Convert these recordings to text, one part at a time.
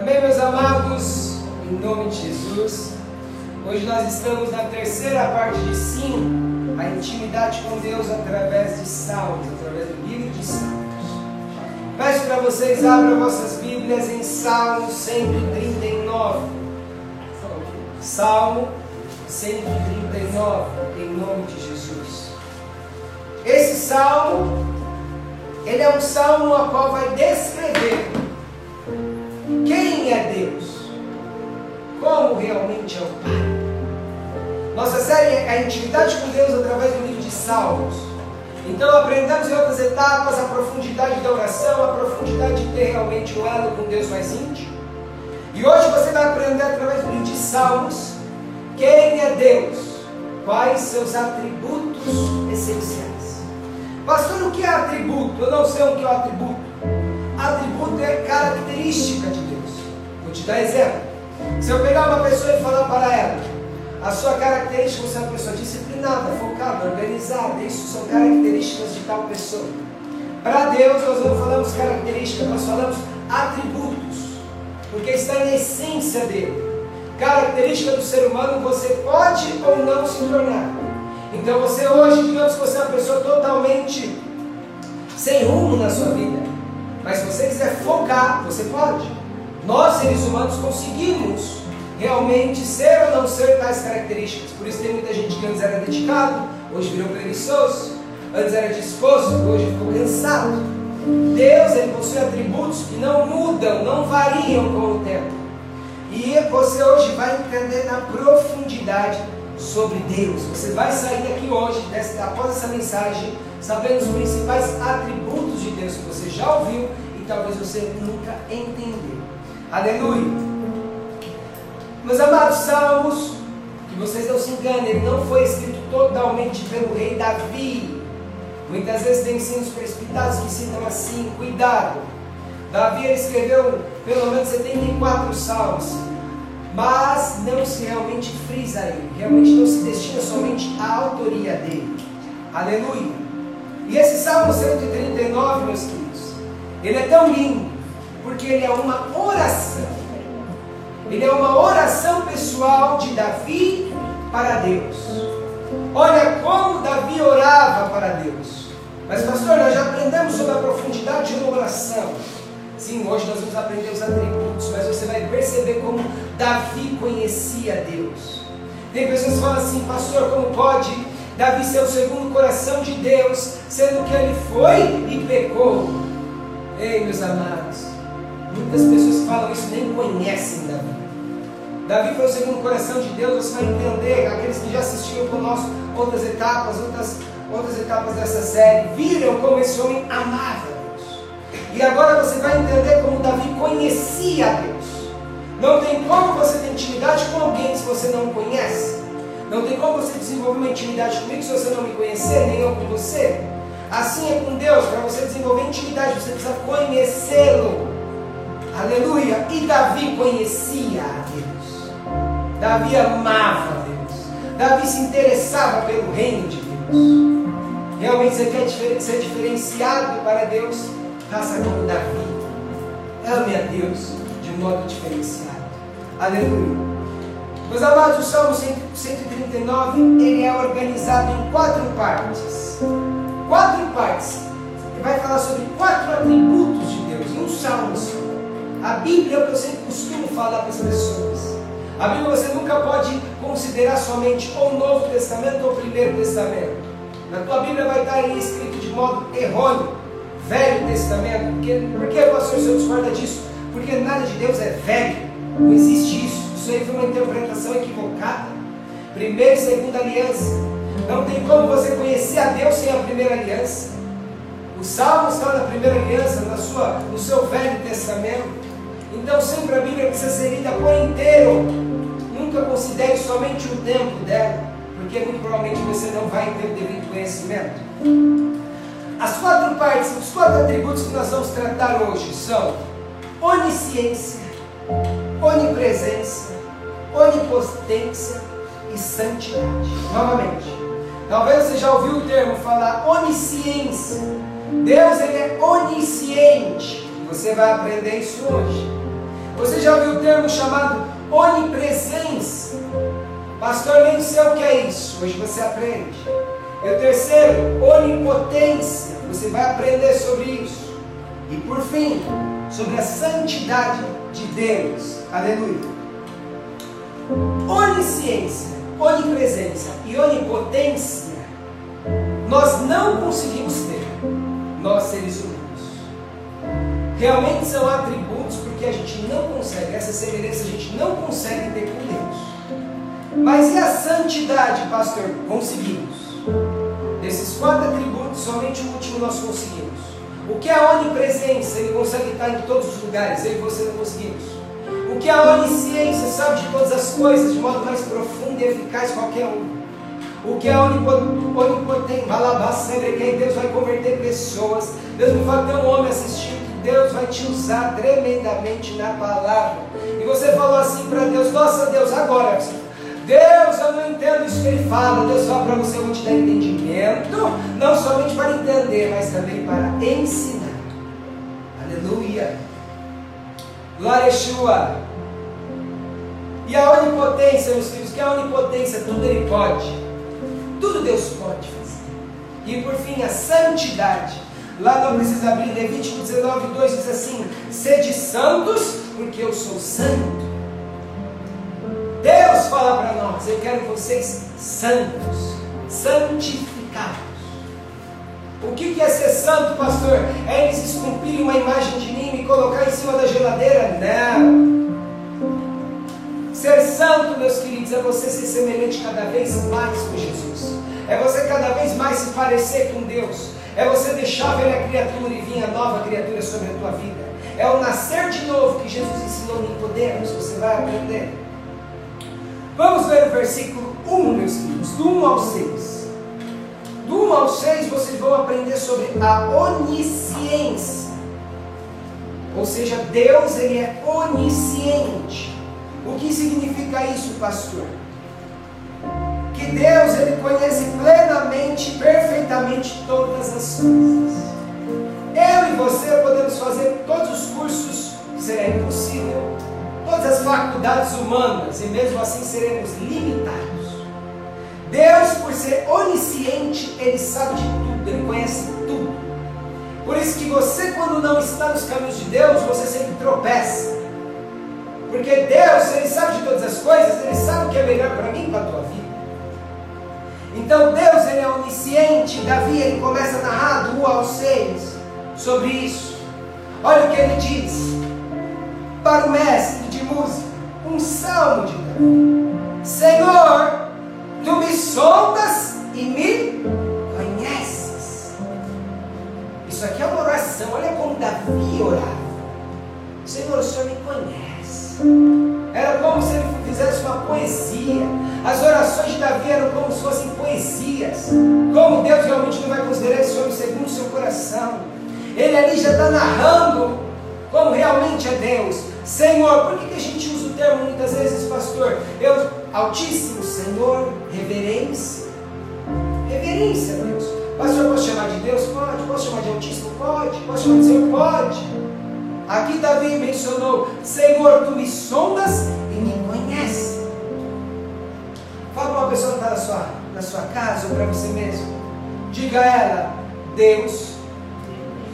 Amém, meus amados? Em nome de Jesus. Hoje nós estamos na terceira parte de sim, a intimidade com Deus através de salmos, através do livro de salmos. Peço para vocês abram vossas Bíblias em Salmo 139. Salmo 139, em nome de Jesus. Esse salmo, ele é um salmo no qual vai descrever realmente é o Pai. Nossa série é a intimidade com Deus através do livro de Salmos. Então aprendemos em outras etapas a profundidade da oração, a profundidade de ter realmente um elo com Deus mais íntimo. E hoje você vai aprender através do livro de Salmos quem é Deus, quais seus atributos essenciais. Pastor, o que é atributo? Eu não sei o que é atributo. Atributo é característica de Deus. Vou te dar exemplo. Se eu pegar uma pessoa e falar para ela, a sua característica, você é uma pessoa disciplinada, focada, organizada, isso são características de tal pessoa. Para Deus, nós não falamos características, nós falamos atributos, porque está na essência dele. Característica do ser humano, você pode ou não se tornar. Então, você hoje, digamos que você é uma pessoa totalmente sem rumo na sua vida, mas se você quiser focar, você pode. Nós, seres humanos, conseguimos realmente ser ou não ser tais características. Por isso tem muita gente que antes era dedicado, hoje virou preguiçoso, antes era disposto, hoje ficou cansado. Deus ele possui atributos que não mudam, não variam com o tempo. E você hoje vai entender na profundidade sobre Deus. Você vai sair daqui hoje, após essa mensagem, sabendo os principais atributos de Deus que você já ouviu e talvez você nunca entendeu. Aleluia! Meus amados salmos, que vocês não se enganem, ele não foi escrito totalmente pelo rei Davi. Muitas vezes tem ensinos precipitados que citam assim, cuidado. Davi escreveu pelo menos 74 salmos, mas não se realmente frisa ele, realmente não se destina somente à autoria dele. Aleluia! E esse Salmo 139, meus queridos, ele é tão lindo, porque ele é uma oração. Ele é uma oração pessoal de Davi para Deus. Olha como Davi orava para Deus. Mas, pastor, nós já aprendemos sobre a profundidade de uma oração. Sim, hoje nós vamos aprender os atributos, mas você vai perceber como Davi conhecia Deus. Tem pessoas que falam assim, pastor, como pode Davi ser o segundo coração de Deus, sendo que ele foi e pecou? Ei, meus amados, muitas pessoas que falam isso nem conhecem Davi. Davi foi o segundo coração de Deus, você vai entender, aqueles que já assistiram conosco outras etapas, outras, outras etapas dessa série, viram como esse homem amava Deus. E agora você vai entender como Davi conhecia Deus. Não tem como você ter intimidade com alguém se você não conhece. Não tem como você desenvolver uma intimidade comigo se você não me conhecer, nem eu com você. Assim é com Deus, para você desenvolver intimidade, você precisa conhecê-lo. Aleluia! E Davi conhecia a Deus. Davi amava Deus. Davi se interessava pelo reino de Deus. Realmente você quer ser diferenciado para Deus? Faça como Davi. Ame a Deus de modo diferenciado. Aleluia. Meus amados, o Salmo 139 ele é organizado em quatro partes. Quatro partes. Ele vai falar sobre quatro atributos Bíblia é o que eu sempre costumo falar para as pessoas. A Bíblia você nunca pode considerar somente ou o Novo Testamento ou o Primeiro Testamento. Na tua Bíblia vai estar ali escrito de modo errôneo, Velho Testamento. Por que, por que pastor, o senhor discorda disso? Porque nada de Deus é velho. Não existe isso. Isso aí foi uma interpretação equivocada. Primeira e segunda aliança. Não tem como você conhecer a Deus sem a primeira aliança. O Salmo está na primeira aliança, na sua, no seu Velho Testamento. Então sempre a Bíblia precisa ser lida por inteiro. Nunca considere somente o tempo dela, porque muito provavelmente você não vai ter o devido conhecimento. As quatro partes, os quatro atributos que nós vamos tratar hoje são onisciência, onipresença, onipotência e santidade. Novamente, talvez você já ouviu o termo falar onisciência. Deus ele é onisciente. Você vai aprender isso hoje. Você já ouviu o termo chamado onipresença? Pastor, nem sei o que é isso. Hoje você aprende. E o terceiro, onipotência. Você vai aprender sobre isso. E por fim, sobre a santidade de Deus. Aleluia. Onisciência, onipresença e onipotência, nós não conseguimos ter, nós seres humanos. Realmente são atributos porque a gente não consegue, essa semelhança a gente não consegue ter com Deus. Mas e a santidade, pastor? Conseguimos. Desses quatro atributos, somente o último nós conseguimos. O que é a onipresença? Ele consegue estar em todos os lugares, ele e você não conseguimos. O que é a onisciência sabe de todas as coisas, de modo mais profundo e eficaz qualquer um. O que é onipotente, malabassandre, que Deus vai converter pessoas. Deus me fala, tem um homem assistindo que Deus vai te usar tremendamente na palavra. E você falou assim para Deus, nossa Deus, agora. Deus, eu não entendo isso que ele fala. Deus fala para você, eu vou te dar entendimento, não somente para entender, mas também para ensinar. Aleluia. Glória a. E a onipotência, meus filhos, que a onipotência? Tudo Ele pode. Tudo Deus pode fazer. E por fim, a santidade. Lá não precisa abrir, Levítico 19, 2 diz assim: Sede santos, porque eu sou santo. Deus fala para nós: Eu quero vocês santos, santificados. O que é ser santo, pastor? É eles esculpirem uma imagem de mim e colocar em cima da geladeira? Não. Ser santo, meus queridos, é você ser semelhante cada vez mais com Jesus. É você cada vez mais se parecer com Deus. É você deixar a velha criatura e vir a nova criatura sobre a tua vida. É o nascer de novo que Jesus ensinou em Podemos. Você vai aprender. Vamos ver o versículo 1, meus queridos, do 1 ao 6. Do 1 ao 6 vocês vão aprender sobre a onisciência. Ou seja, Deus ele é onisciente. O que significa isso, pastor? Deus ele conhece plenamente, perfeitamente todas as coisas. Eu e você podemos fazer todos os cursos, será impossível. Todas as faculdades humanas, e mesmo assim seremos limitados. Deus, por ser onisciente, Ele sabe de tudo, Ele conhece tudo. Por isso que você, quando não está nos caminhos de Deus, você sempre tropeça. Porque Deus, Ele sabe de todas as coisas, Ele sabe o que é melhor para mim e para a tua vida. Então Deus, Ele é onisciente. Davi, Ele começa a narrar do 1 ao 6 sobre isso. Olha o que ele diz. Para o mestre de música, um salmo de Davi. Senhor, Tu me sondas e me conheces. Isso aqui é uma oração. Olha como Davi orava. Senhor, o Senhor me conhece. Era como se ele fizesse uma poesia. As orações de Davi eram como se fossem poesias. Como Deus realmente não vai considerar esse homem segundo o seu coração. Ele ali já está narrando como realmente é Deus. Senhor, por que, que a gente usa o termo muitas vezes, pastor? Eu, Altíssimo Senhor, reverência. Reverência Deus. Pastor, posso chamar de Deus? Pode. Posso chamar de Altíssimo? Pode. Posso chamar de Senhor? Pode. Aqui Davi mencionou: Senhor, tu me sondas e me conheces. Fala para uma pessoa que está na sua, na sua casa ou para você mesmo. Diga a ela: Deus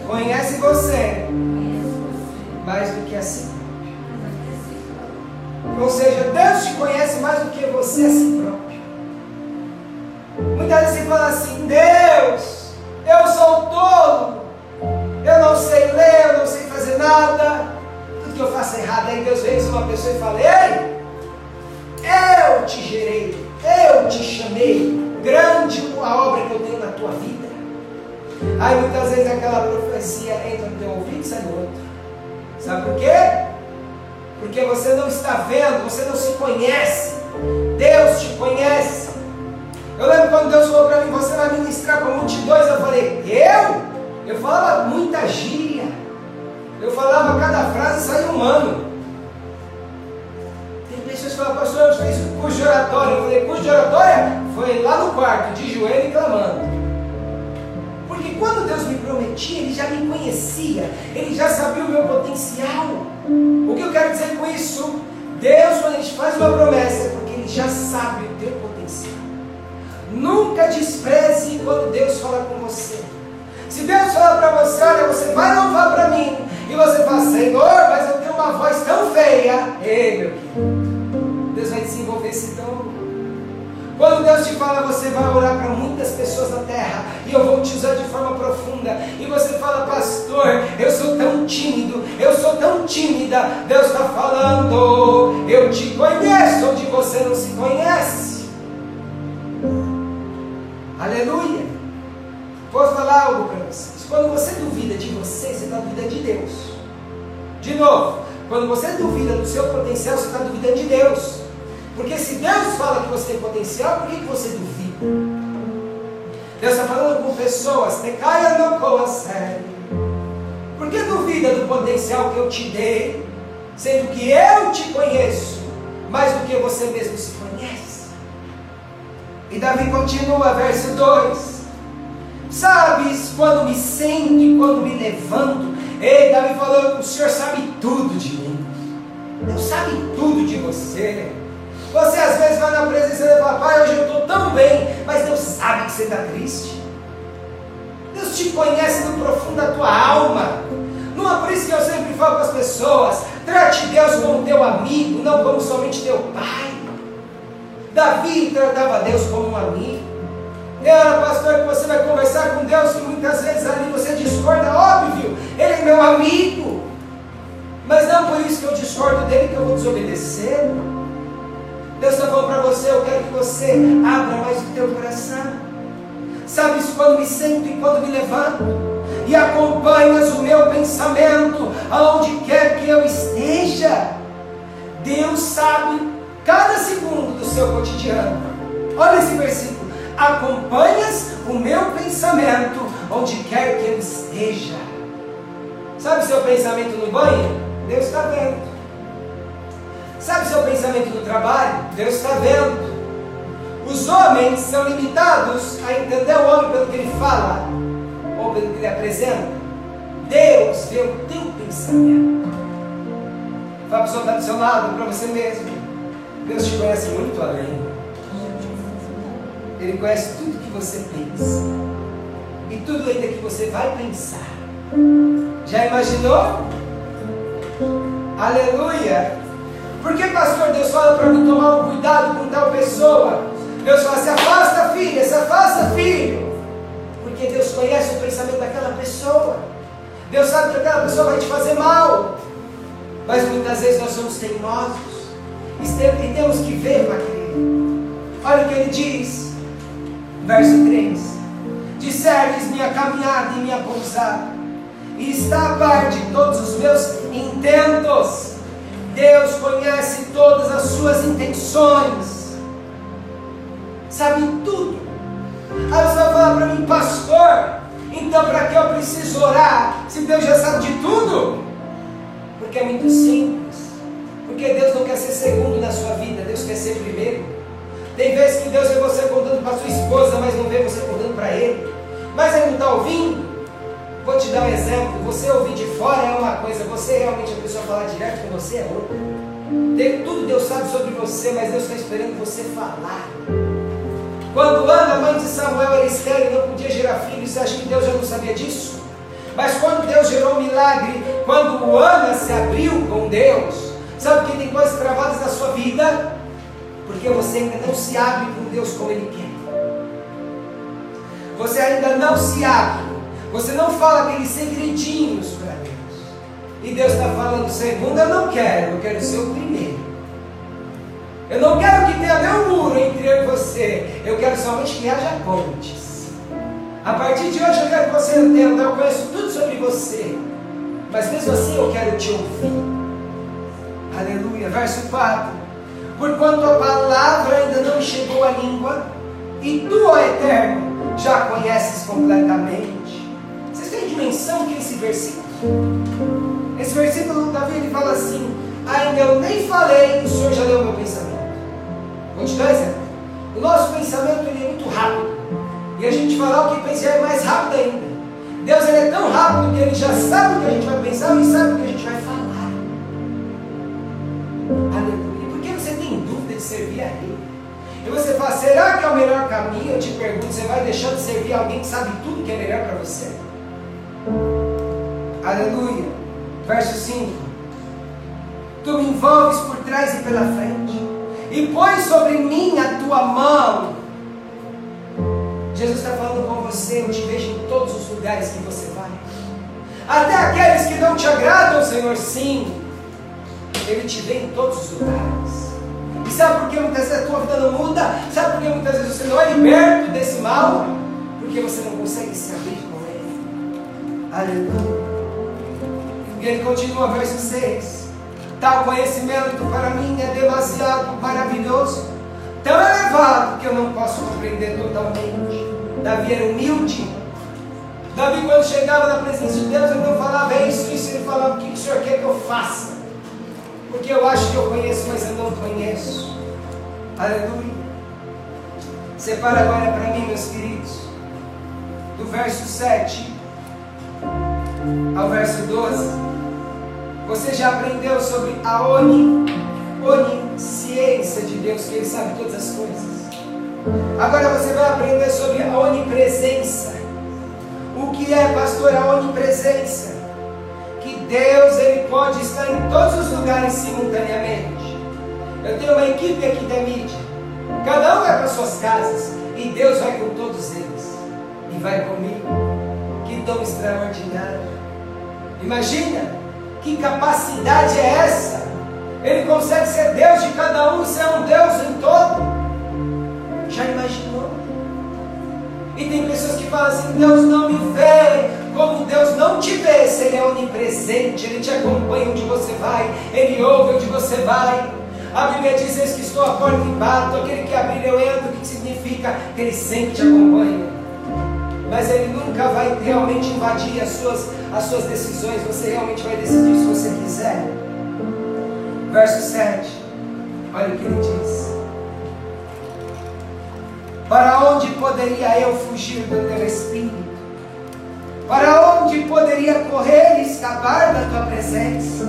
conhece você mais do que assim. Ou seja, Deus te conhece mais do que você a si próprio. Muitas vezes você fala assim: Deus, eu sou tolo, eu não sei ler, eu não sei fazer nada, tudo que eu faço é errado. Aí Deus vem uma pessoa e fala: Ei, eu te gerei, eu te chamei, grande a obra que eu tenho na tua vida. Aí muitas vezes aquela profecia entra no teu ouvido e sai no outro. Sabe por quê? porque você não está vendo, você não se conhece. Deus te conhece. Eu lembro quando Deus falou para mim, você vai ministrar para multidões, eu falei, eu? Eu falava muita gíria. Eu falava cada frase saía humano. Tem pessoas que falam, pastor, eu fiz curso de oratória. Eu falei, curso de oratória? Foi lá no quarto, de joelho e clamando. Porque quando Deus me prometia, Ele já me conhecia, Ele já sabia o meu potencial. O que eu quero dizer com isso? Deus, quando Ele faz uma promessa, é porque Ele já sabe o teu potencial. Nunca despreze quando Deus fala com você. Se Deus fala para você, olha, você vai louvar para mim, e você fala, Senhor, mas eu tenho uma voz tão feia. Ei, meu querido, Deus vai desenvolver esse dom. Quando Deus te fala, você vai orar para muitas pessoas na terra, e eu vou te usar de forma profunda, e você fala, pastor, eu sou tão tímido, eu sou tão tímida, Deus está falando, eu te conheço onde você não se conhece. Aleluia. Vou falar algo para vocês. Quando você duvida de você, você está duvidando de Deus. De novo, quando você duvida do seu potencial, você está duvidando de Deus. Porque se Deus fala que você tem potencial, por que, que você duvida? Deus está falando com pessoas, te caia no coração. Por que duvida do potencial que eu te dei, sendo que eu te conheço mais do que você mesmo se conhece? E Davi continua, verso 2. Sabes quando me sento e quando me levanto? Ei, Davi falou, o Senhor sabe tudo de mim. Deus sabe tudo de você. Você às vezes vai na presença do papai, hoje eu estou tão bem, mas Deus sabe que você está triste. Deus te conhece no profundo da tua alma. Não é por isso que eu sempre falo para as pessoas: trate Deus como teu amigo, não como somente teu pai. Davi tratava Deus como um amigo. Era, pastor, que você vai conversar com Deus, que muitas vezes ali você discorda, óbvio, ele é meu amigo. Mas não por isso que eu discordo dele que eu vou desobedecer. Deus está falando para você, eu quero que você abra mais o teu coração. Sabes quando me sento e quando me levanto, e acompanhas o meu pensamento aonde quer que eu esteja. Deus sabe cada segundo do seu cotidiano. Olha esse versículo acompanhas o meu pensamento onde quer que eu esteja. Sabe seu pensamento no banho? Deus está vendo. Sabe seu pensamento no trabalho? Deus está vendo. Os homens são limitados a entender o homem pelo que ele fala ou pelo que ele apresenta. Deus vê o teu pensamento. Fala para a está do seu lado, para você mesmo. Deus te conhece muito além. Ele conhece tudo que você pensa. E tudo ainda que você vai pensar. Já imaginou? Aleluia! Por que, pastor, Deus fala para mim tomar um cuidado com tal pessoa? Deus fala, se afasta, filha, se afasta, filho. Porque Deus conhece o pensamento daquela pessoa. Deus sabe que aquela pessoa vai te fazer mal. Mas muitas vezes nós somos teimosos. E temos que ver, querido. Olha o que ele diz verso 3: Discernes minha caminhada e minha pousada, e está a par de todos os meus intentos. Deus conhece todas as suas intenções, sabe tudo. Aí você vai falar para mim, pastor, então para que eu preciso orar se Deus já sabe de tudo? Porque é muito simples. Porque Deus não quer ser segundo na sua vida, Deus quer ser primeiro. Tem vezes que Deus vê você para sua esposa, mas não vê você contando para ele. Mas ele não está ouvindo? Vou te dar um exemplo. Você ouvir de fora é uma coisa, você realmente a pessoa falar direto com você é outra. Tudo Deus sabe sobre você, mas Deus está esperando você falar. Quando Ana, mãe de Samuel, era estéreo e não podia gerar filhos, você acha que Deus já não sabia disso? Mas quando Deus gerou um milagre, quando Ana se abriu com Deus, sabe que tem coisas travadas na sua vida? Porque você ainda não se abre com Deus como Ele quer. Você ainda não se abre. Você não fala aqueles segredinhos para Deus. E Deus está falando, segundo, eu não quero, eu quero ser o primeiro. Eu não quero que tenha meu muro entre eu e você. Eu quero somente que haja pontes. A partir de hoje eu quero que você entenda, eu conheço tudo sobre você. Mas mesmo assim eu quero te ouvir. Aleluia. Verso 4 porquanto a palavra ainda não chegou à língua, e tu, ó Eterno, já conheces completamente. Vocês têm dimensão que esse versículo? Esse versículo, Davi, ele fala assim: ainda eu nem falei, o Senhor já leu meu pensamento. Vou te dar exemplo. O nosso pensamento ele é muito rápido. E a gente falar o que pensa é mais rápido ainda. Deus ele é tão rápido que ele já sabe o que a gente vai pensar e sabe o que a gente vai falar. Aleluia. Por que você tem dúvida de servir a Ele? E você fala, será que é o melhor caminho? Eu te pergunto, você vai deixar de servir alguém que sabe tudo que é melhor para você? Aleluia. Verso 5. Tu me envolves por trás e pela frente, e pões sobre mim a tua mão. Jesus está falando com você, eu te vejo em todos os lugares que você vai. Até aqueles que não te agradam, Senhor, sim. Ele te vê em todos os lugares. E sabe por que muitas vezes a tua vida não muda? Sabe por que muitas vezes você não é liberto desse mal? Porque você não consegue se abrir com ele. Aleluia. E ele continua, verso 6. Tal conhecimento para mim é demasiado maravilhoso, tão elevado que eu não posso compreender totalmente. Davi era humilde. Davi, quando chegava na presença de Deus, ele não falava é isso, isso, ele falava: O que o Senhor quer que eu faça? Porque eu acho que eu conheço, mas eu não conheço. Aleluia. Separa agora para mim, meus queridos, do verso 7 ao verso 12. Você já aprendeu sobre a oni, onisciência de Deus, que Ele sabe todas as coisas. Agora você vai aprender sobre a onipresença. O que é, pastor, a onipresença? Deus ele pode estar em todos os lugares simultaneamente. Eu tenho uma equipe aqui da mídia. Cada um vai para suas casas e Deus vai com todos eles. E vai comigo. Que dom extraordinário. Imagina que capacidade é essa? Ele consegue ser Deus de cada um ser um Deus em todo. Já imaginou? E tem pessoas que falam assim: Deus não me vê, como Deus não te vê, se Ele é onipresente, Ele te acompanha onde você vai, Ele ouve onde você vai. A Bíblia diz: Eis que estou à porta e bato, aquele que abrir eu entro, o que significa? Que Ele sempre te acompanha. Mas Ele nunca vai realmente invadir as suas as suas decisões, você realmente vai decidir se você quiser. Verso 7, olha o que ele diz: Para onde poderia eu fugir do teu espírito? Para onde poderia correr e escapar da tua presença?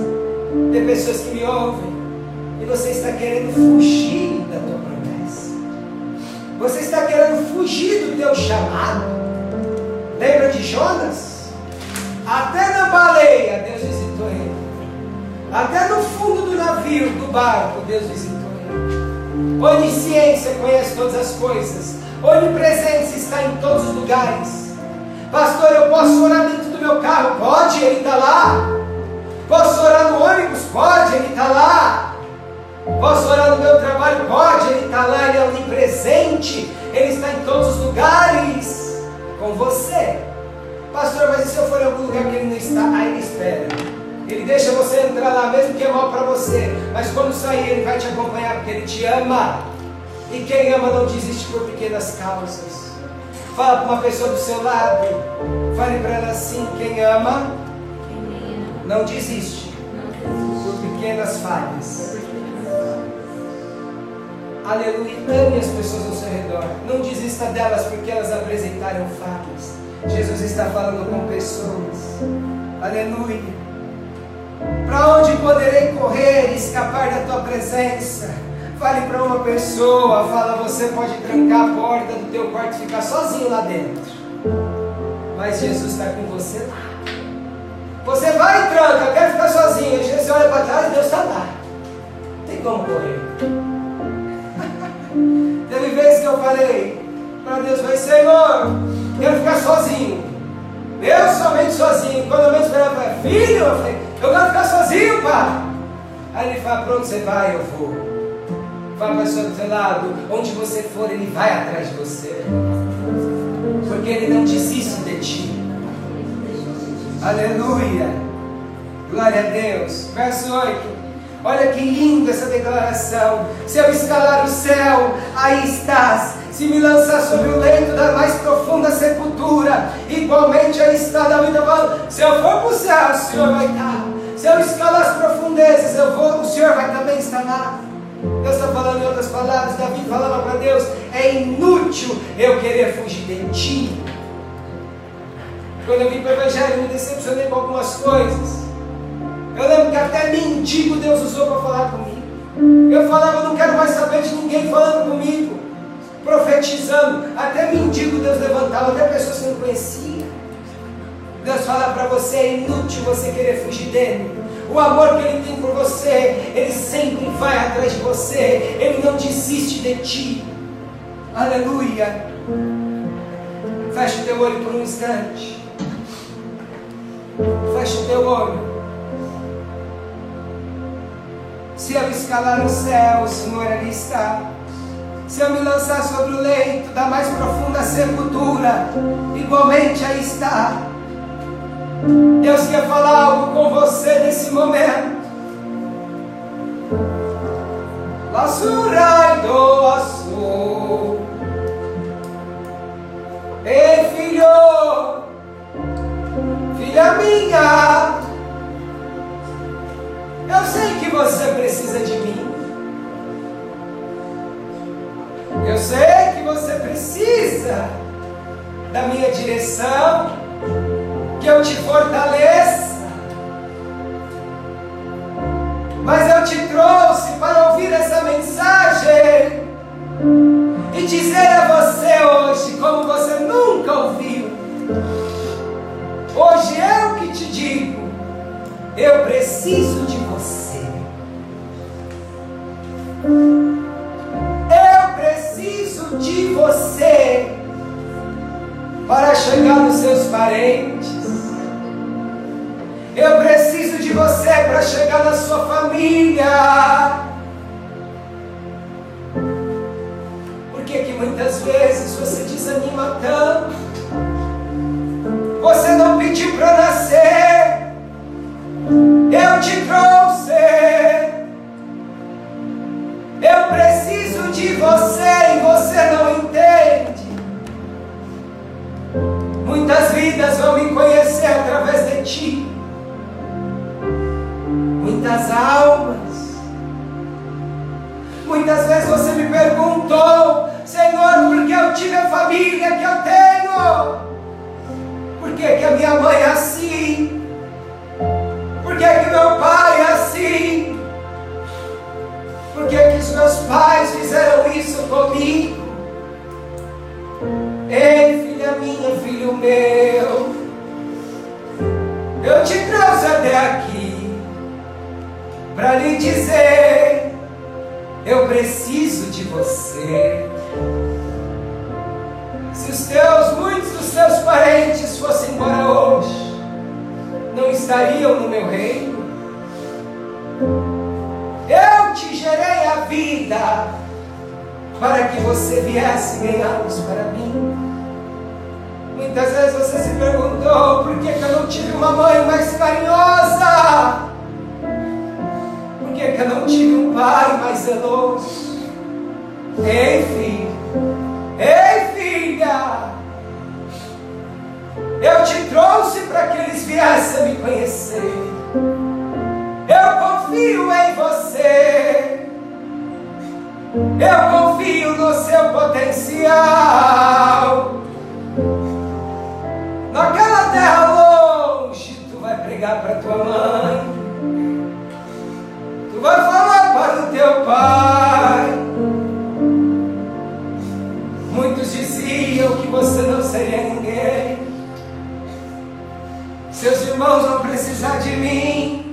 Tem pessoas que me ouvem e você está querendo fugir da tua promessa. Você está querendo fugir do teu chamado. Lembra de Jonas? Até na baleia, Deus visitou ele. Até no fundo do navio, do barco, Deus visitou ele. Onisciência conhece todas as coisas. Onipresença está em todos os lugares. Pastor, eu posso orar dentro do meu carro? Pode, ele está lá. Posso orar no ônibus? Pode, ele está lá. Posso orar no meu trabalho? Pode, ele está lá, ele é onipresente. Ele está em todos os lugares com você. Pastor, mas e se eu for em algum lugar que ele não está? Aí ele espera. Ele deixa você entrar lá, mesmo que é mal para você. Mas quando sair, ele vai te acompanhar, porque ele te ama. E quem ama não desiste por pequenas causas. Fala para uma pessoa do seu lado. Fale para ela assim: quem ama não desiste por pequenas falhas. Aleluia. Ame as pessoas ao seu redor. Não desista delas porque elas apresentaram falhas. Jesus está falando com pessoas. Aleluia. Para onde poderei correr e escapar da tua presença? Fale para uma pessoa, fala, você pode trancar a porta do teu quarto e ficar sozinho lá dentro. Mas Jesus está com você lá. Você vai e tranca, quer ficar sozinho. E Jesus olha para trás e Deus está lá. Tem como correr. Teve vezes que eu falei para Deus, vai Senhor, quero ficar sozinho. Eu somente sozinho. Quando eu me esperava, filho, eu falei, eu quero ficar sozinho, pai. Aí ele fala, pronto, você vai, eu vou. Fala para a pessoa do seu lado, onde você for, ele vai atrás de você. Porque ele não desiste de ti. Aleluia. Glória a Deus. Verso 8. Olha que linda essa declaração. Se eu escalar o céu, aí estás se me lançar sobre o leito da mais profunda sepultura, igualmente aí está Davi falando, se eu for para o céu, o Senhor vai estar. Se eu escalar as profundezas, eu vou, o Senhor vai também estar lá. Deus está falando em outras palavras, Davi falava para Deus, é inútil eu querer fugir de ti. Quando eu vim para o Evangelho, me decepcionei com algumas coisas. Eu lembro que até mendigo Deus usou para falar comigo. Eu falava, eu não quero mais saber de ninguém falando comigo, profetizando. Até mendigo Deus levantava, até pessoas que não conhecia. Deus fala para você, é inútil você querer fugir dele. O amor que ele tem por você, ele sempre vai atrás de você, ele não desiste de ti. Aleluia. Feche o teu olho por um instante. Feche o teu olho. Se eu escalar o céu, o Senhor ali está. Se eu me lançar sobre o leito da mais profunda sepultura, igualmente aí está. Deus quer falar algo com você nesse momento. Lasurai do azul. Ei, filho, filha minha, eu sei que você precisa de mim. Eu sei que você precisa da minha direção, que eu te fortaleça. Mas eu te trouxe para ouvir essa mensagem e dizer a você hoje, como você nunca ouviu. Hoje eu que te digo, eu preciso de você. Eu preciso de você para chegar nos seus parentes. Chegar na sua família. Por que que muitas vezes você desanima tanto? Você não pediu para nascer. Eu te trouxe. Eu preciso de você e você não entende. Muitas vidas vão me conhecer através de ti. Muitas almas. Muitas vezes você me perguntou, Senhor, por que eu tive a família que eu tenho? Por que, que a minha mãe é assim? Por que, que meu pai é assim? Por que, que os meus pais fizeram isso comigo? Ei, filha minha, filho meu, para lhe dizer: eu preciso de você. Se os teus, muitos dos teus parentes fossem embora hoje, não estariam no meu reino. Eu te gerei a vida para que você viesse ganhá-los para mim. Muitas vezes você se perguntou por que, que eu não tive uma mãe mais carinhosa? Por que, que eu não tive um pai mais zeloso? Ei, filho! Ei, filha! Eu te trouxe para que eles viessem a me conhecer. Eu confio em você. Eu confio no seu potencial. Naquela terra longe, tu vai pregar para tua mãe. Vai falar para o teu pai. Muitos diziam que você não seria ninguém. Seus irmãos vão precisar de mim.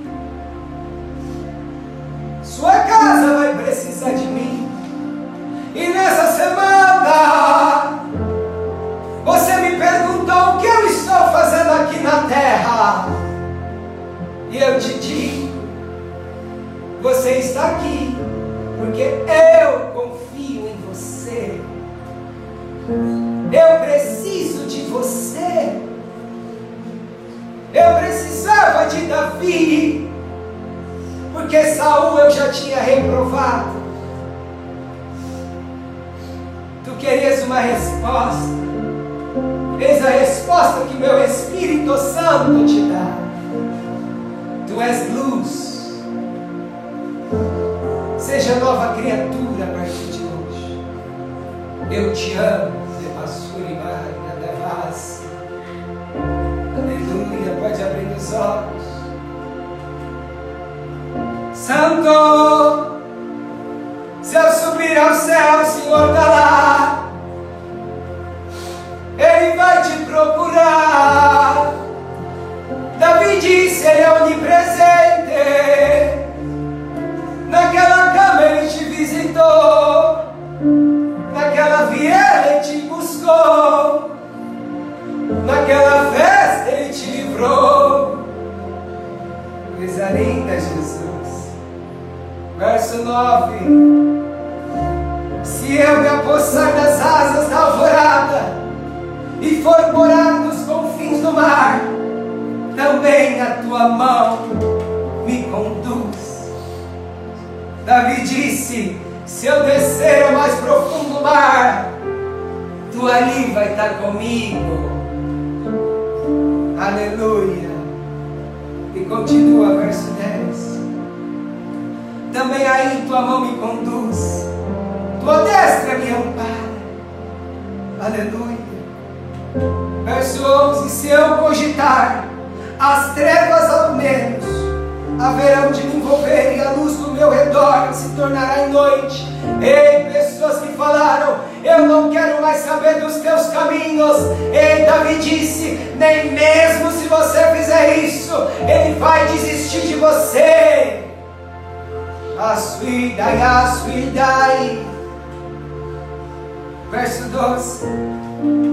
Verso 12: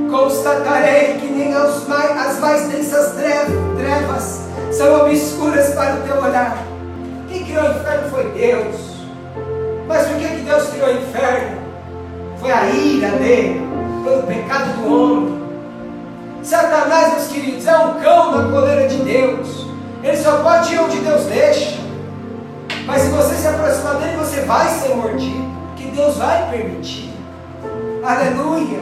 Constatarei que nem as mais, as mais densas trevas são obscuras para o teu olhar. Quem criou o inferno foi Deus. Mas por que, que Deus criou o inferno? Foi a ira dele, pelo pecado do homem. Satanás, meus queridos, é um cão na coleira de Deus. Ele só pode ir onde Deus deixa. Mas se você se aproximar dele, você vai ser mordido. Que Deus vai permitir. Aleluia.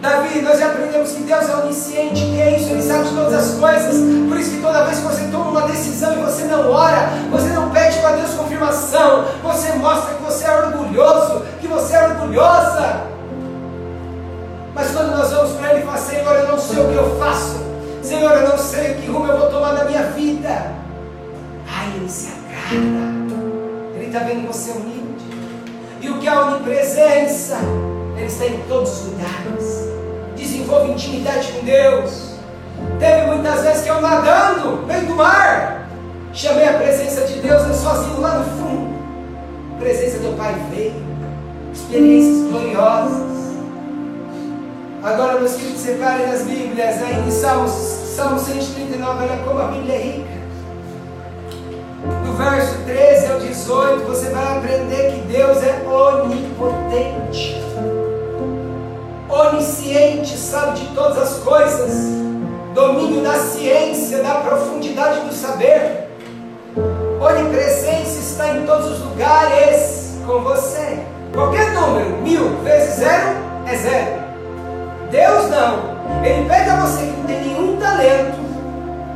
Davi, nós aprendemos que Deus é onisciente, que é isso, Ele sabe de todas as coisas. Por isso que toda vez que você toma uma decisão e você não ora, você não pede para Deus confirmação, você mostra que você é orgulhoso, que você é orgulhosa. Mas quando nós vamos para Ele e falamos, Senhor, eu não sei o que eu faço, Senhor, eu não sei que rumo eu vou tomar na minha vida. Ai, Ele se Ele está vendo você humilde. E o que é a onipresença? Ele está em todos os lugares desenvolva intimidade com Deus. Teve muitas vezes que eu nadando no meio do mar, chamei a presença de Deus, eu sozinho lá no fundo. A presença do Pai veio, experiências gloriosas. Agora, meus queridos, separem as Bíblias aí em Salmos, Salmo 139, olha como a Bíblia é rica. Verso 13 ao 18, você vai aprender que Deus é onipotente onisciente, sabe de todas as coisas, domínio da ciência, da profundidade do saber. Onipresença está em todos os lugares com você. Qualquer número, mil vezes zero, é zero. Deus não. Ele pega você que não tem nenhum talento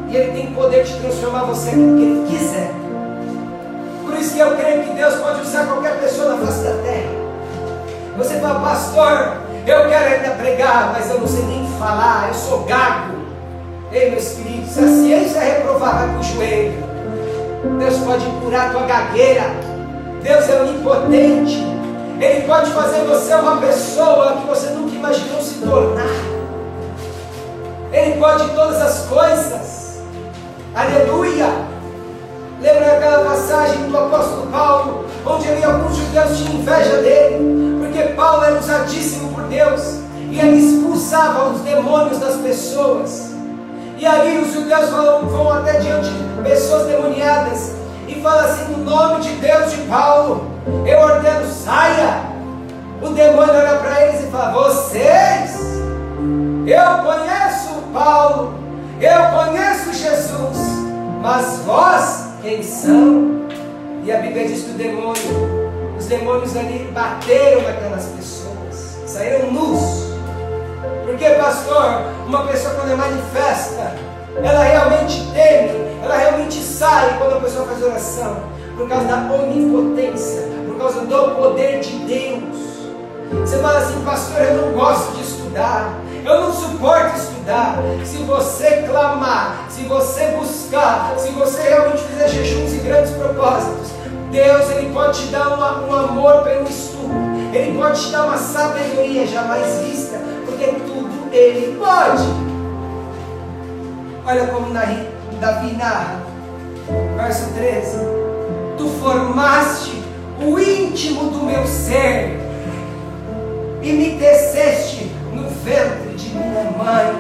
e ele tem poder de transformar você no que ele quiser. Por isso que eu creio que Deus pode usar qualquer pessoa na face da terra. Você fala, pastor, eu quero ainda pregar, mas eu não sei nem falar, eu sou gago. Ei, meus queridos, se a ciência reprovar, vai para o joelho. Deus pode curar tua gagueira. Deus é onipotente. Ele pode fazer você uma pessoa que você nunca imaginou se tornar. Ele pode todas as coisas. Aleluia. Lembra aquela passagem do apóstolo Paulo, onde ali alguns judeus tinham inveja dele, porque Paulo era usadíssimo por Deus e ele expulsava os demônios das pessoas. E ali os judeus vão, vão até diante de pessoas demoniadas e falam assim: no nome de Deus de Paulo, eu ordeno, saia. O demônio olha para eles e fala: vocês, eu conheço Paulo, eu conheço Jesus, mas vós quem são. E a Bíblia diz que o demônio, os demônios ali bateram naquelas pessoas, saíram nus. Porque, pastor, uma pessoa quando é manifesta, ela realmente teme, ela realmente sai quando a pessoa faz oração, por causa da onipotência, por causa do poder de Deus. Você fala assim, pastor, eu não gosto de estudar, eu não suporto estudar. Se você clamar, se você buscar, se você realmente fizer jejuns e grandes propósitos, Deus ele pode te dar uma, um amor pelo estudo, Ele pode te dar uma sabedoria jamais vista, porque tudo Ele pode. Olha como Davi narra, verso 13: Tu formaste o íntimo do meu ser e me teceste no ventre de minha mãe.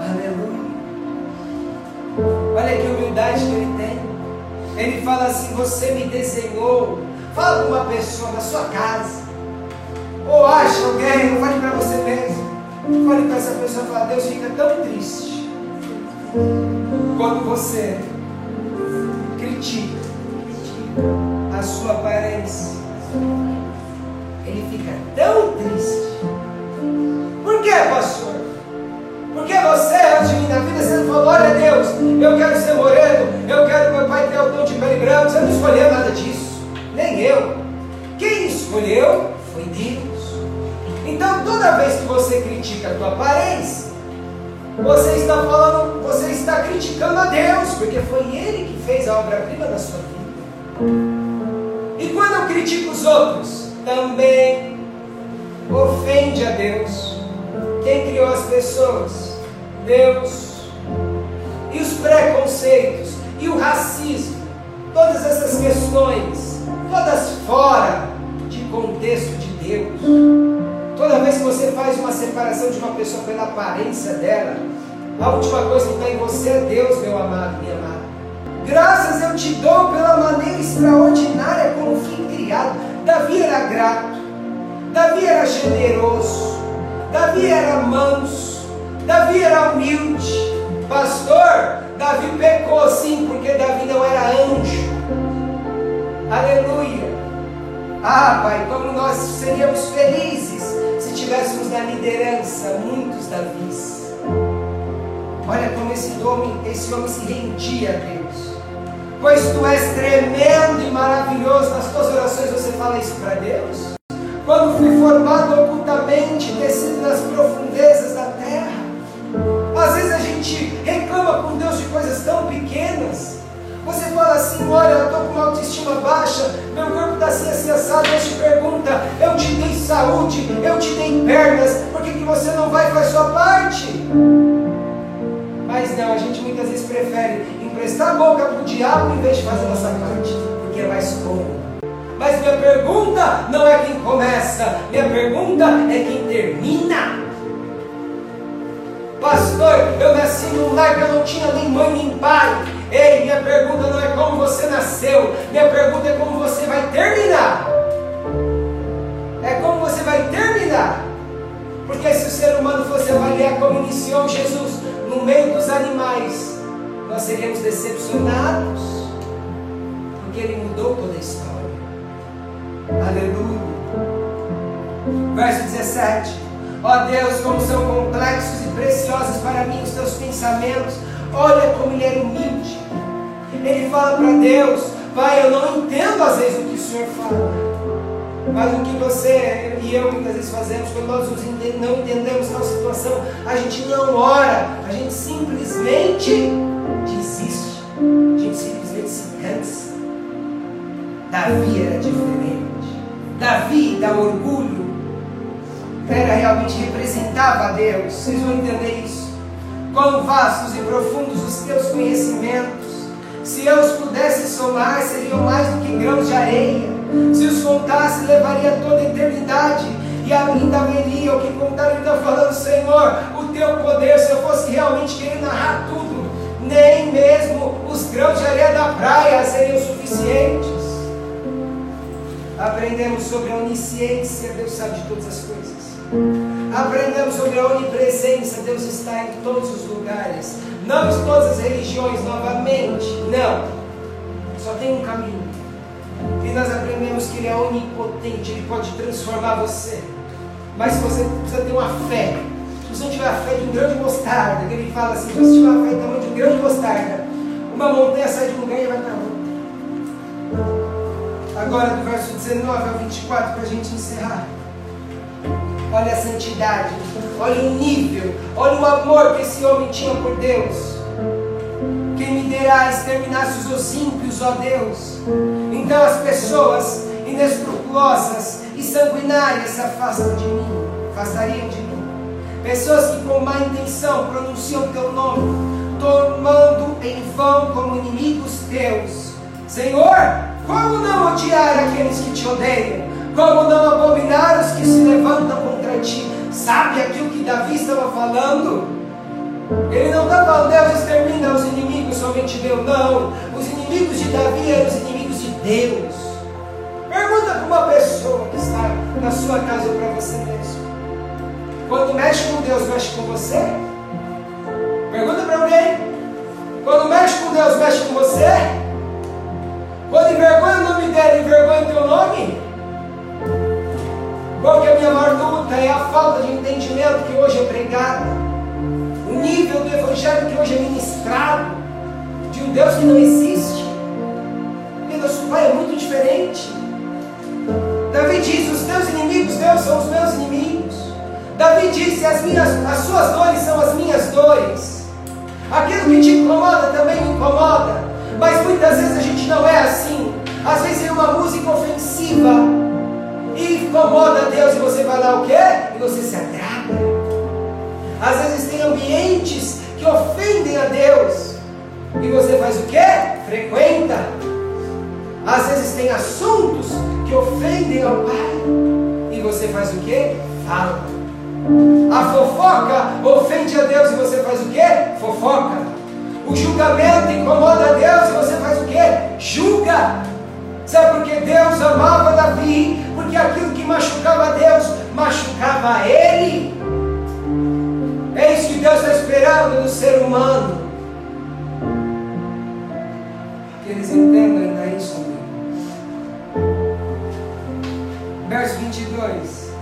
Aleluia. Olha que humildade que ele tem. Ele fala assim: Você me desenhou. Fala com uma pessoa na sua casa. Ou acha alguém, fale para você mesmo. Fale com essa pessoa e fala: Deus fica tão triste quando você critica a sua aparência ele fica tão triste. Que, pastor? Porque você, mim na vida, você não falou, olha Deus, eu quero ser moreno, eu quero que meu pai tenha o tom de pele branco. Você não escolheu nada disso. Nem eu. Quem escolheu foi Deus. Então toda vez que você critica a tua aparência, você está falando, você está criticando a Deus, porque foi Ele que fez a obra-prima da sua vida. E quando eu critico os outros, também ofende a Deus. Quem criou as pessoas? Deus. E os preconceitos, e o racismo, todas essas questões, todas fora de contexto de Deus. Toda vez que você faz uma separação de uma pessoa pela aparência dela, a última coisa que está em você é Deus, meu amado, minha amada. Graças eu te dou pela maneira extraordinária como fui criado. Davi era grato, Davi era generoso, Davi era manso, Davi era humilde. Pastor, Davi pecou sim, porque Davi não era anjo. Aleluia. Ah, Pai, como nós seríamos felizes se tivéssemos na liderança muitos Davis. Olha como esse homem, esse homem se rendia a Deus pois tu és tremendo e maravilhoso. Nas tuas orações você fala isso para Deus? Quando fui formado ocultamente, descido nas profundezas da terra. Às vezes a gente reclama com Deus de coisas tão pequenas. Você fala assim, olha, eu estou com uma autoestima baixa, meu corpo está assim, assim, assado, Deus te pergunta, eu te dei saúde, eu te dei pernas, por que, que você não vai fazer a sua parte? Mas não, a gente muitas vezes prefere emprestar a boca para o diabo em vez de fazer a nossa parte, porque é mais cômodo. Mas minha pergunta não é quem começa, minha pergunta é quem termina. Pastor, eu nasci num lar que eu não tinha nem mãe nem pai. Ei, minha pergunta não é como você nasceu, minha pergunta é como você vai terminar. É como você vai terminar. Porque se o ser humano fosse avaliar como iniciou Jesus no meio dos animais, nós seríamos decepcionados, porque Ele mudou toda a história. Aleluia. Verso 17: Ó oh Deus, como são complexos e preciosos para mim os teus pensamentos. Olha como ele era humilde. Ele fala para Deus: Pai, eu não entendo às vezes o que o Senhor fala. Mas o que você e eu muitas vezes fazemos quando nós não entendemos tal situação, a gente não ora, a gente simplesmente desiste, a gente simplesmente se cansa. Davi era diferente. Davi dá orgulho, era realmente representava a Deus. Vocês vão entender isso. Quão vastos e profundos os teus conhecimentos. Se eu os pudesse somar, seriam mais do que grãos de areia. Se os contasse, levaria toda a eternidade. E ainda haveria o que contar. Ele está falando, Senhor, o teu poder, se eu fosse realmente querer narrar tudo, nem mesmo os grãos de areia da praia seriam suficientes. Aprendemos sobre a onisciência, Deus sabe de todas as coisas. Aprendemos sobre a onipresença, Deus está em todos os lugares. Não em todas as religiões novamente, não. Só tem um caminho. E nós aprendemos que Ele é onipotente, Ele pode transformar você. Mas você precisa ter uma fé se você não tiver a fé de um grão de mostarda, que ele fala assim, se você tiver a fé de um grão de mostarda, uma montanha sai de um lugar e vai para. Agora do verso 19 ao 24, para a gente encerrar. Olha a santidade, olha o nível, olha o amor que esse homem tinha por Deus. Quem me derá exterminasse os ímpios, ó Deus. Então as pessoas inescrupulosas e sanguinárias se afastam de mim, afastariam de mim. Pessoas que com má intenção pronunciam teu nome, tomando em vão como inimigos teus. Senhor, como não odiar aqueles que te odeiam? Como não abominar os que se levantam contra ti? Sabe aquilo que Davi estava falando? Ele não está falando, Deus extermina os inimigos, somente Deus. Não. Os inimigos de Davi eram os inimigos de Deus. Pergunta para uma pessoa que está na sua casa ou para você mesmo. Quando mexe com Deus, mexe com você? Pergunta para alguém. Quando mexe com Deus, mexe com você? Quando envergonha o nome dele, envergonha o teu nome? Qual que é a minha maior luta? É a falta de entendimento que hoje é pregado. O nível do evangelho que hoje é ministrado. De um Deus que não existe. E nosso Pai é muito diferente. Davi diz: Os teus inimigos, Deus, são os meus inimigos. Davi disse: as, minhas, as suas dores são as minhas dores. Aquilo que te incomoda também me incomoda. Mas muitas vezes a gente não é assim. Às vezes é uma música ofensiva e incomoda Deus e você vai lá o quê? E você se atrapa. Às vezes tem ambientes que ofendem a Deus e você faz o quê? Frequenta. Às vezes tem assuntos que ofendem ao Pai e você faz o quê? Fala. A fofoca ofende a Deus e você faz o quê? Fofoca. O julgamento incomoda a Deus e você faz o quê? Julga. Sabe por que Deus amava Davi? Porque aquilo que machucava Deus machucava ele. É isso que Deus está esperando do ser humano. Que eles entendam ainda isso. Verso 22.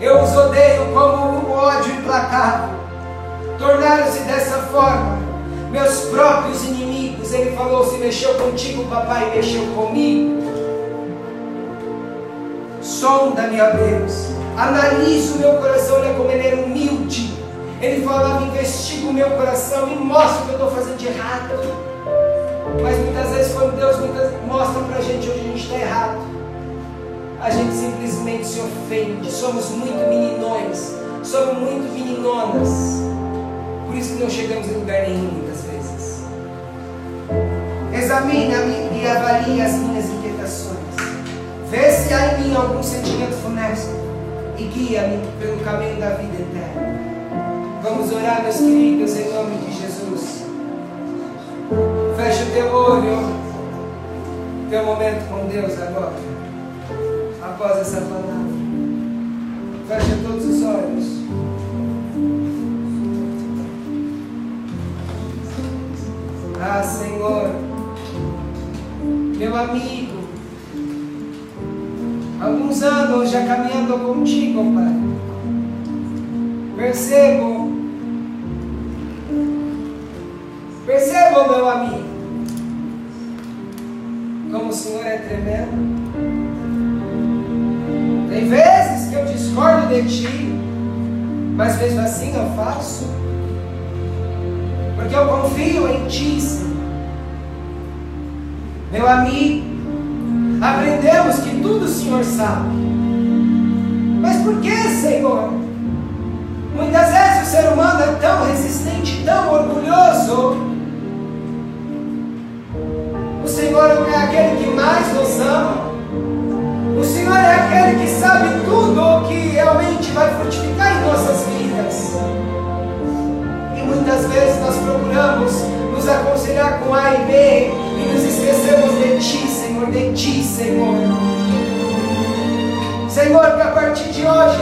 Eu os odeio como o ódio implacável. Tornaram-se dessa forma meus próprios inimigos. Ele falou: se mexeu contigo, papai, mexeu comigo. Sonda-me, ó Deus. Analisa o meu coração, olha como ele era humilde. Ele falava: investiga o meu coração e mostra o que eu estou fazendo de errado. Mas muitas vezes, quando Deus mostra para a gente onde a gente está errado, a gente simplesmente se ofende. Somos muito meninões, somos muito meninonas. Por isso que não chegamos em lugar nenhum muitas vezes. Examina-me e avalie as minhas inquietações. Vê se há em mim algum sentimento funesto e guia-me pelo caminho da vida eterna. Vamos orar, meus queridos, em nome de Jesus. Feche o teu olho, teu momento com Deus agora, após essa palavra. Feche todos os olhos. Ah, Senhor, meu amigo, alguns anos já caminhando contigo, Pai. Percebo, percebo, meu amigo, como o Senhor é tremendo. Tem vezes que eu discordo de Ti, mas mesmo assim eu faço porque eu confio em Ti, Senhor. Meu amigo, aprendemos que tudo o Senhor sabe. Mas por que, Senhor? Muitas vezes o ser humano é tão resistente, tão orgulhoso. O Senhor é aquele que mais nos ama. O Senhor é aquele que sabe tudo o que realmente vai frutificar em nossas vidas muitas vezes nós procuramos nos aconselhar com A e B e nos esquecemos de Ti, Senhor, de Ti, Senhor. Senhor, que a partir de hoje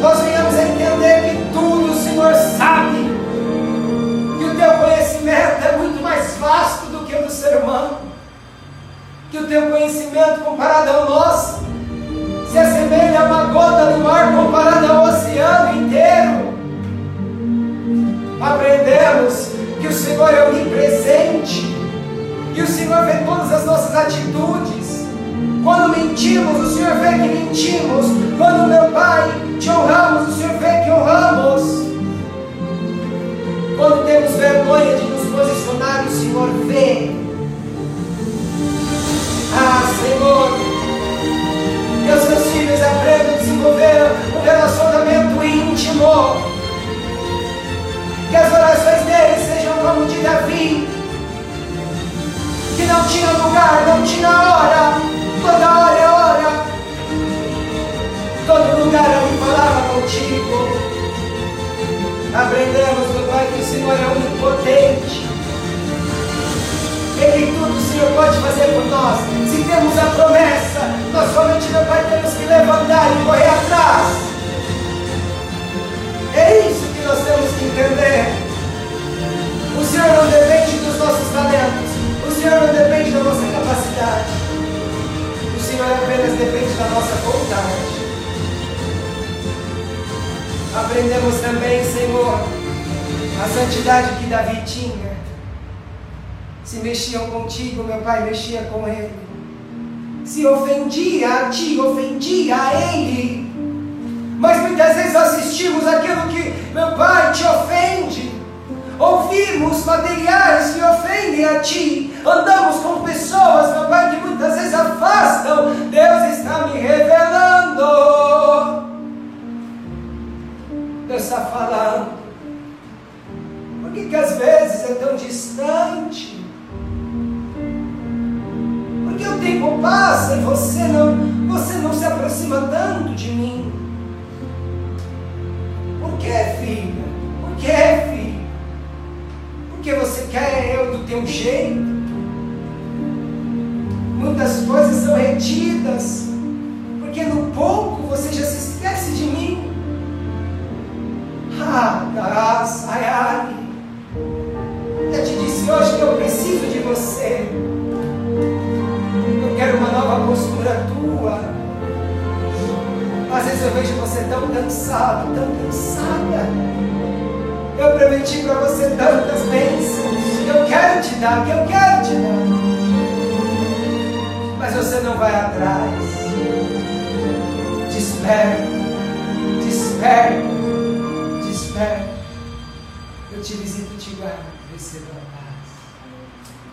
nós venhamos a entender que tudo o Senhor sabe, que o Teu conhecimento é muito mais vasto do que o do ser humano, que o Teu conhecimento comparado ao nosso se assemelha a uma gota do mar comparada ao oceano inteiro. Aprendemos que o Senhor é onipresente e o Senhor vê todas as nossas atitudes. Quando mentimos, o Senhor vê que mentimos. Ouvimos materiais que ofendem a ti. Andamos com pessoas, meu pai, que muitas vezes afastam. Deus está me revelando. Deus está falando. Por que, que às vezes é tão distante? Porque o tempo passa e você não, você não se aproxima tanto de mim. Por que, filha? Por que, filho? Porque você quer eu do teu jeito. Muitas coisas são retidas. Porque no pouco você já se esquece de mim. Ah, ai, ai. Eu te disse hoje que eu preciso de você. Eu quero uma nova postura tua. Às vezes eu vejo você tão cansado, tão cansada. Eu prometi para você tantas bênçãos. Eu quero te dar, que eu quero te dar. Mas você não vai atrás. Desperta, desperta, desperta. Eu te visito e te guardo. Receba.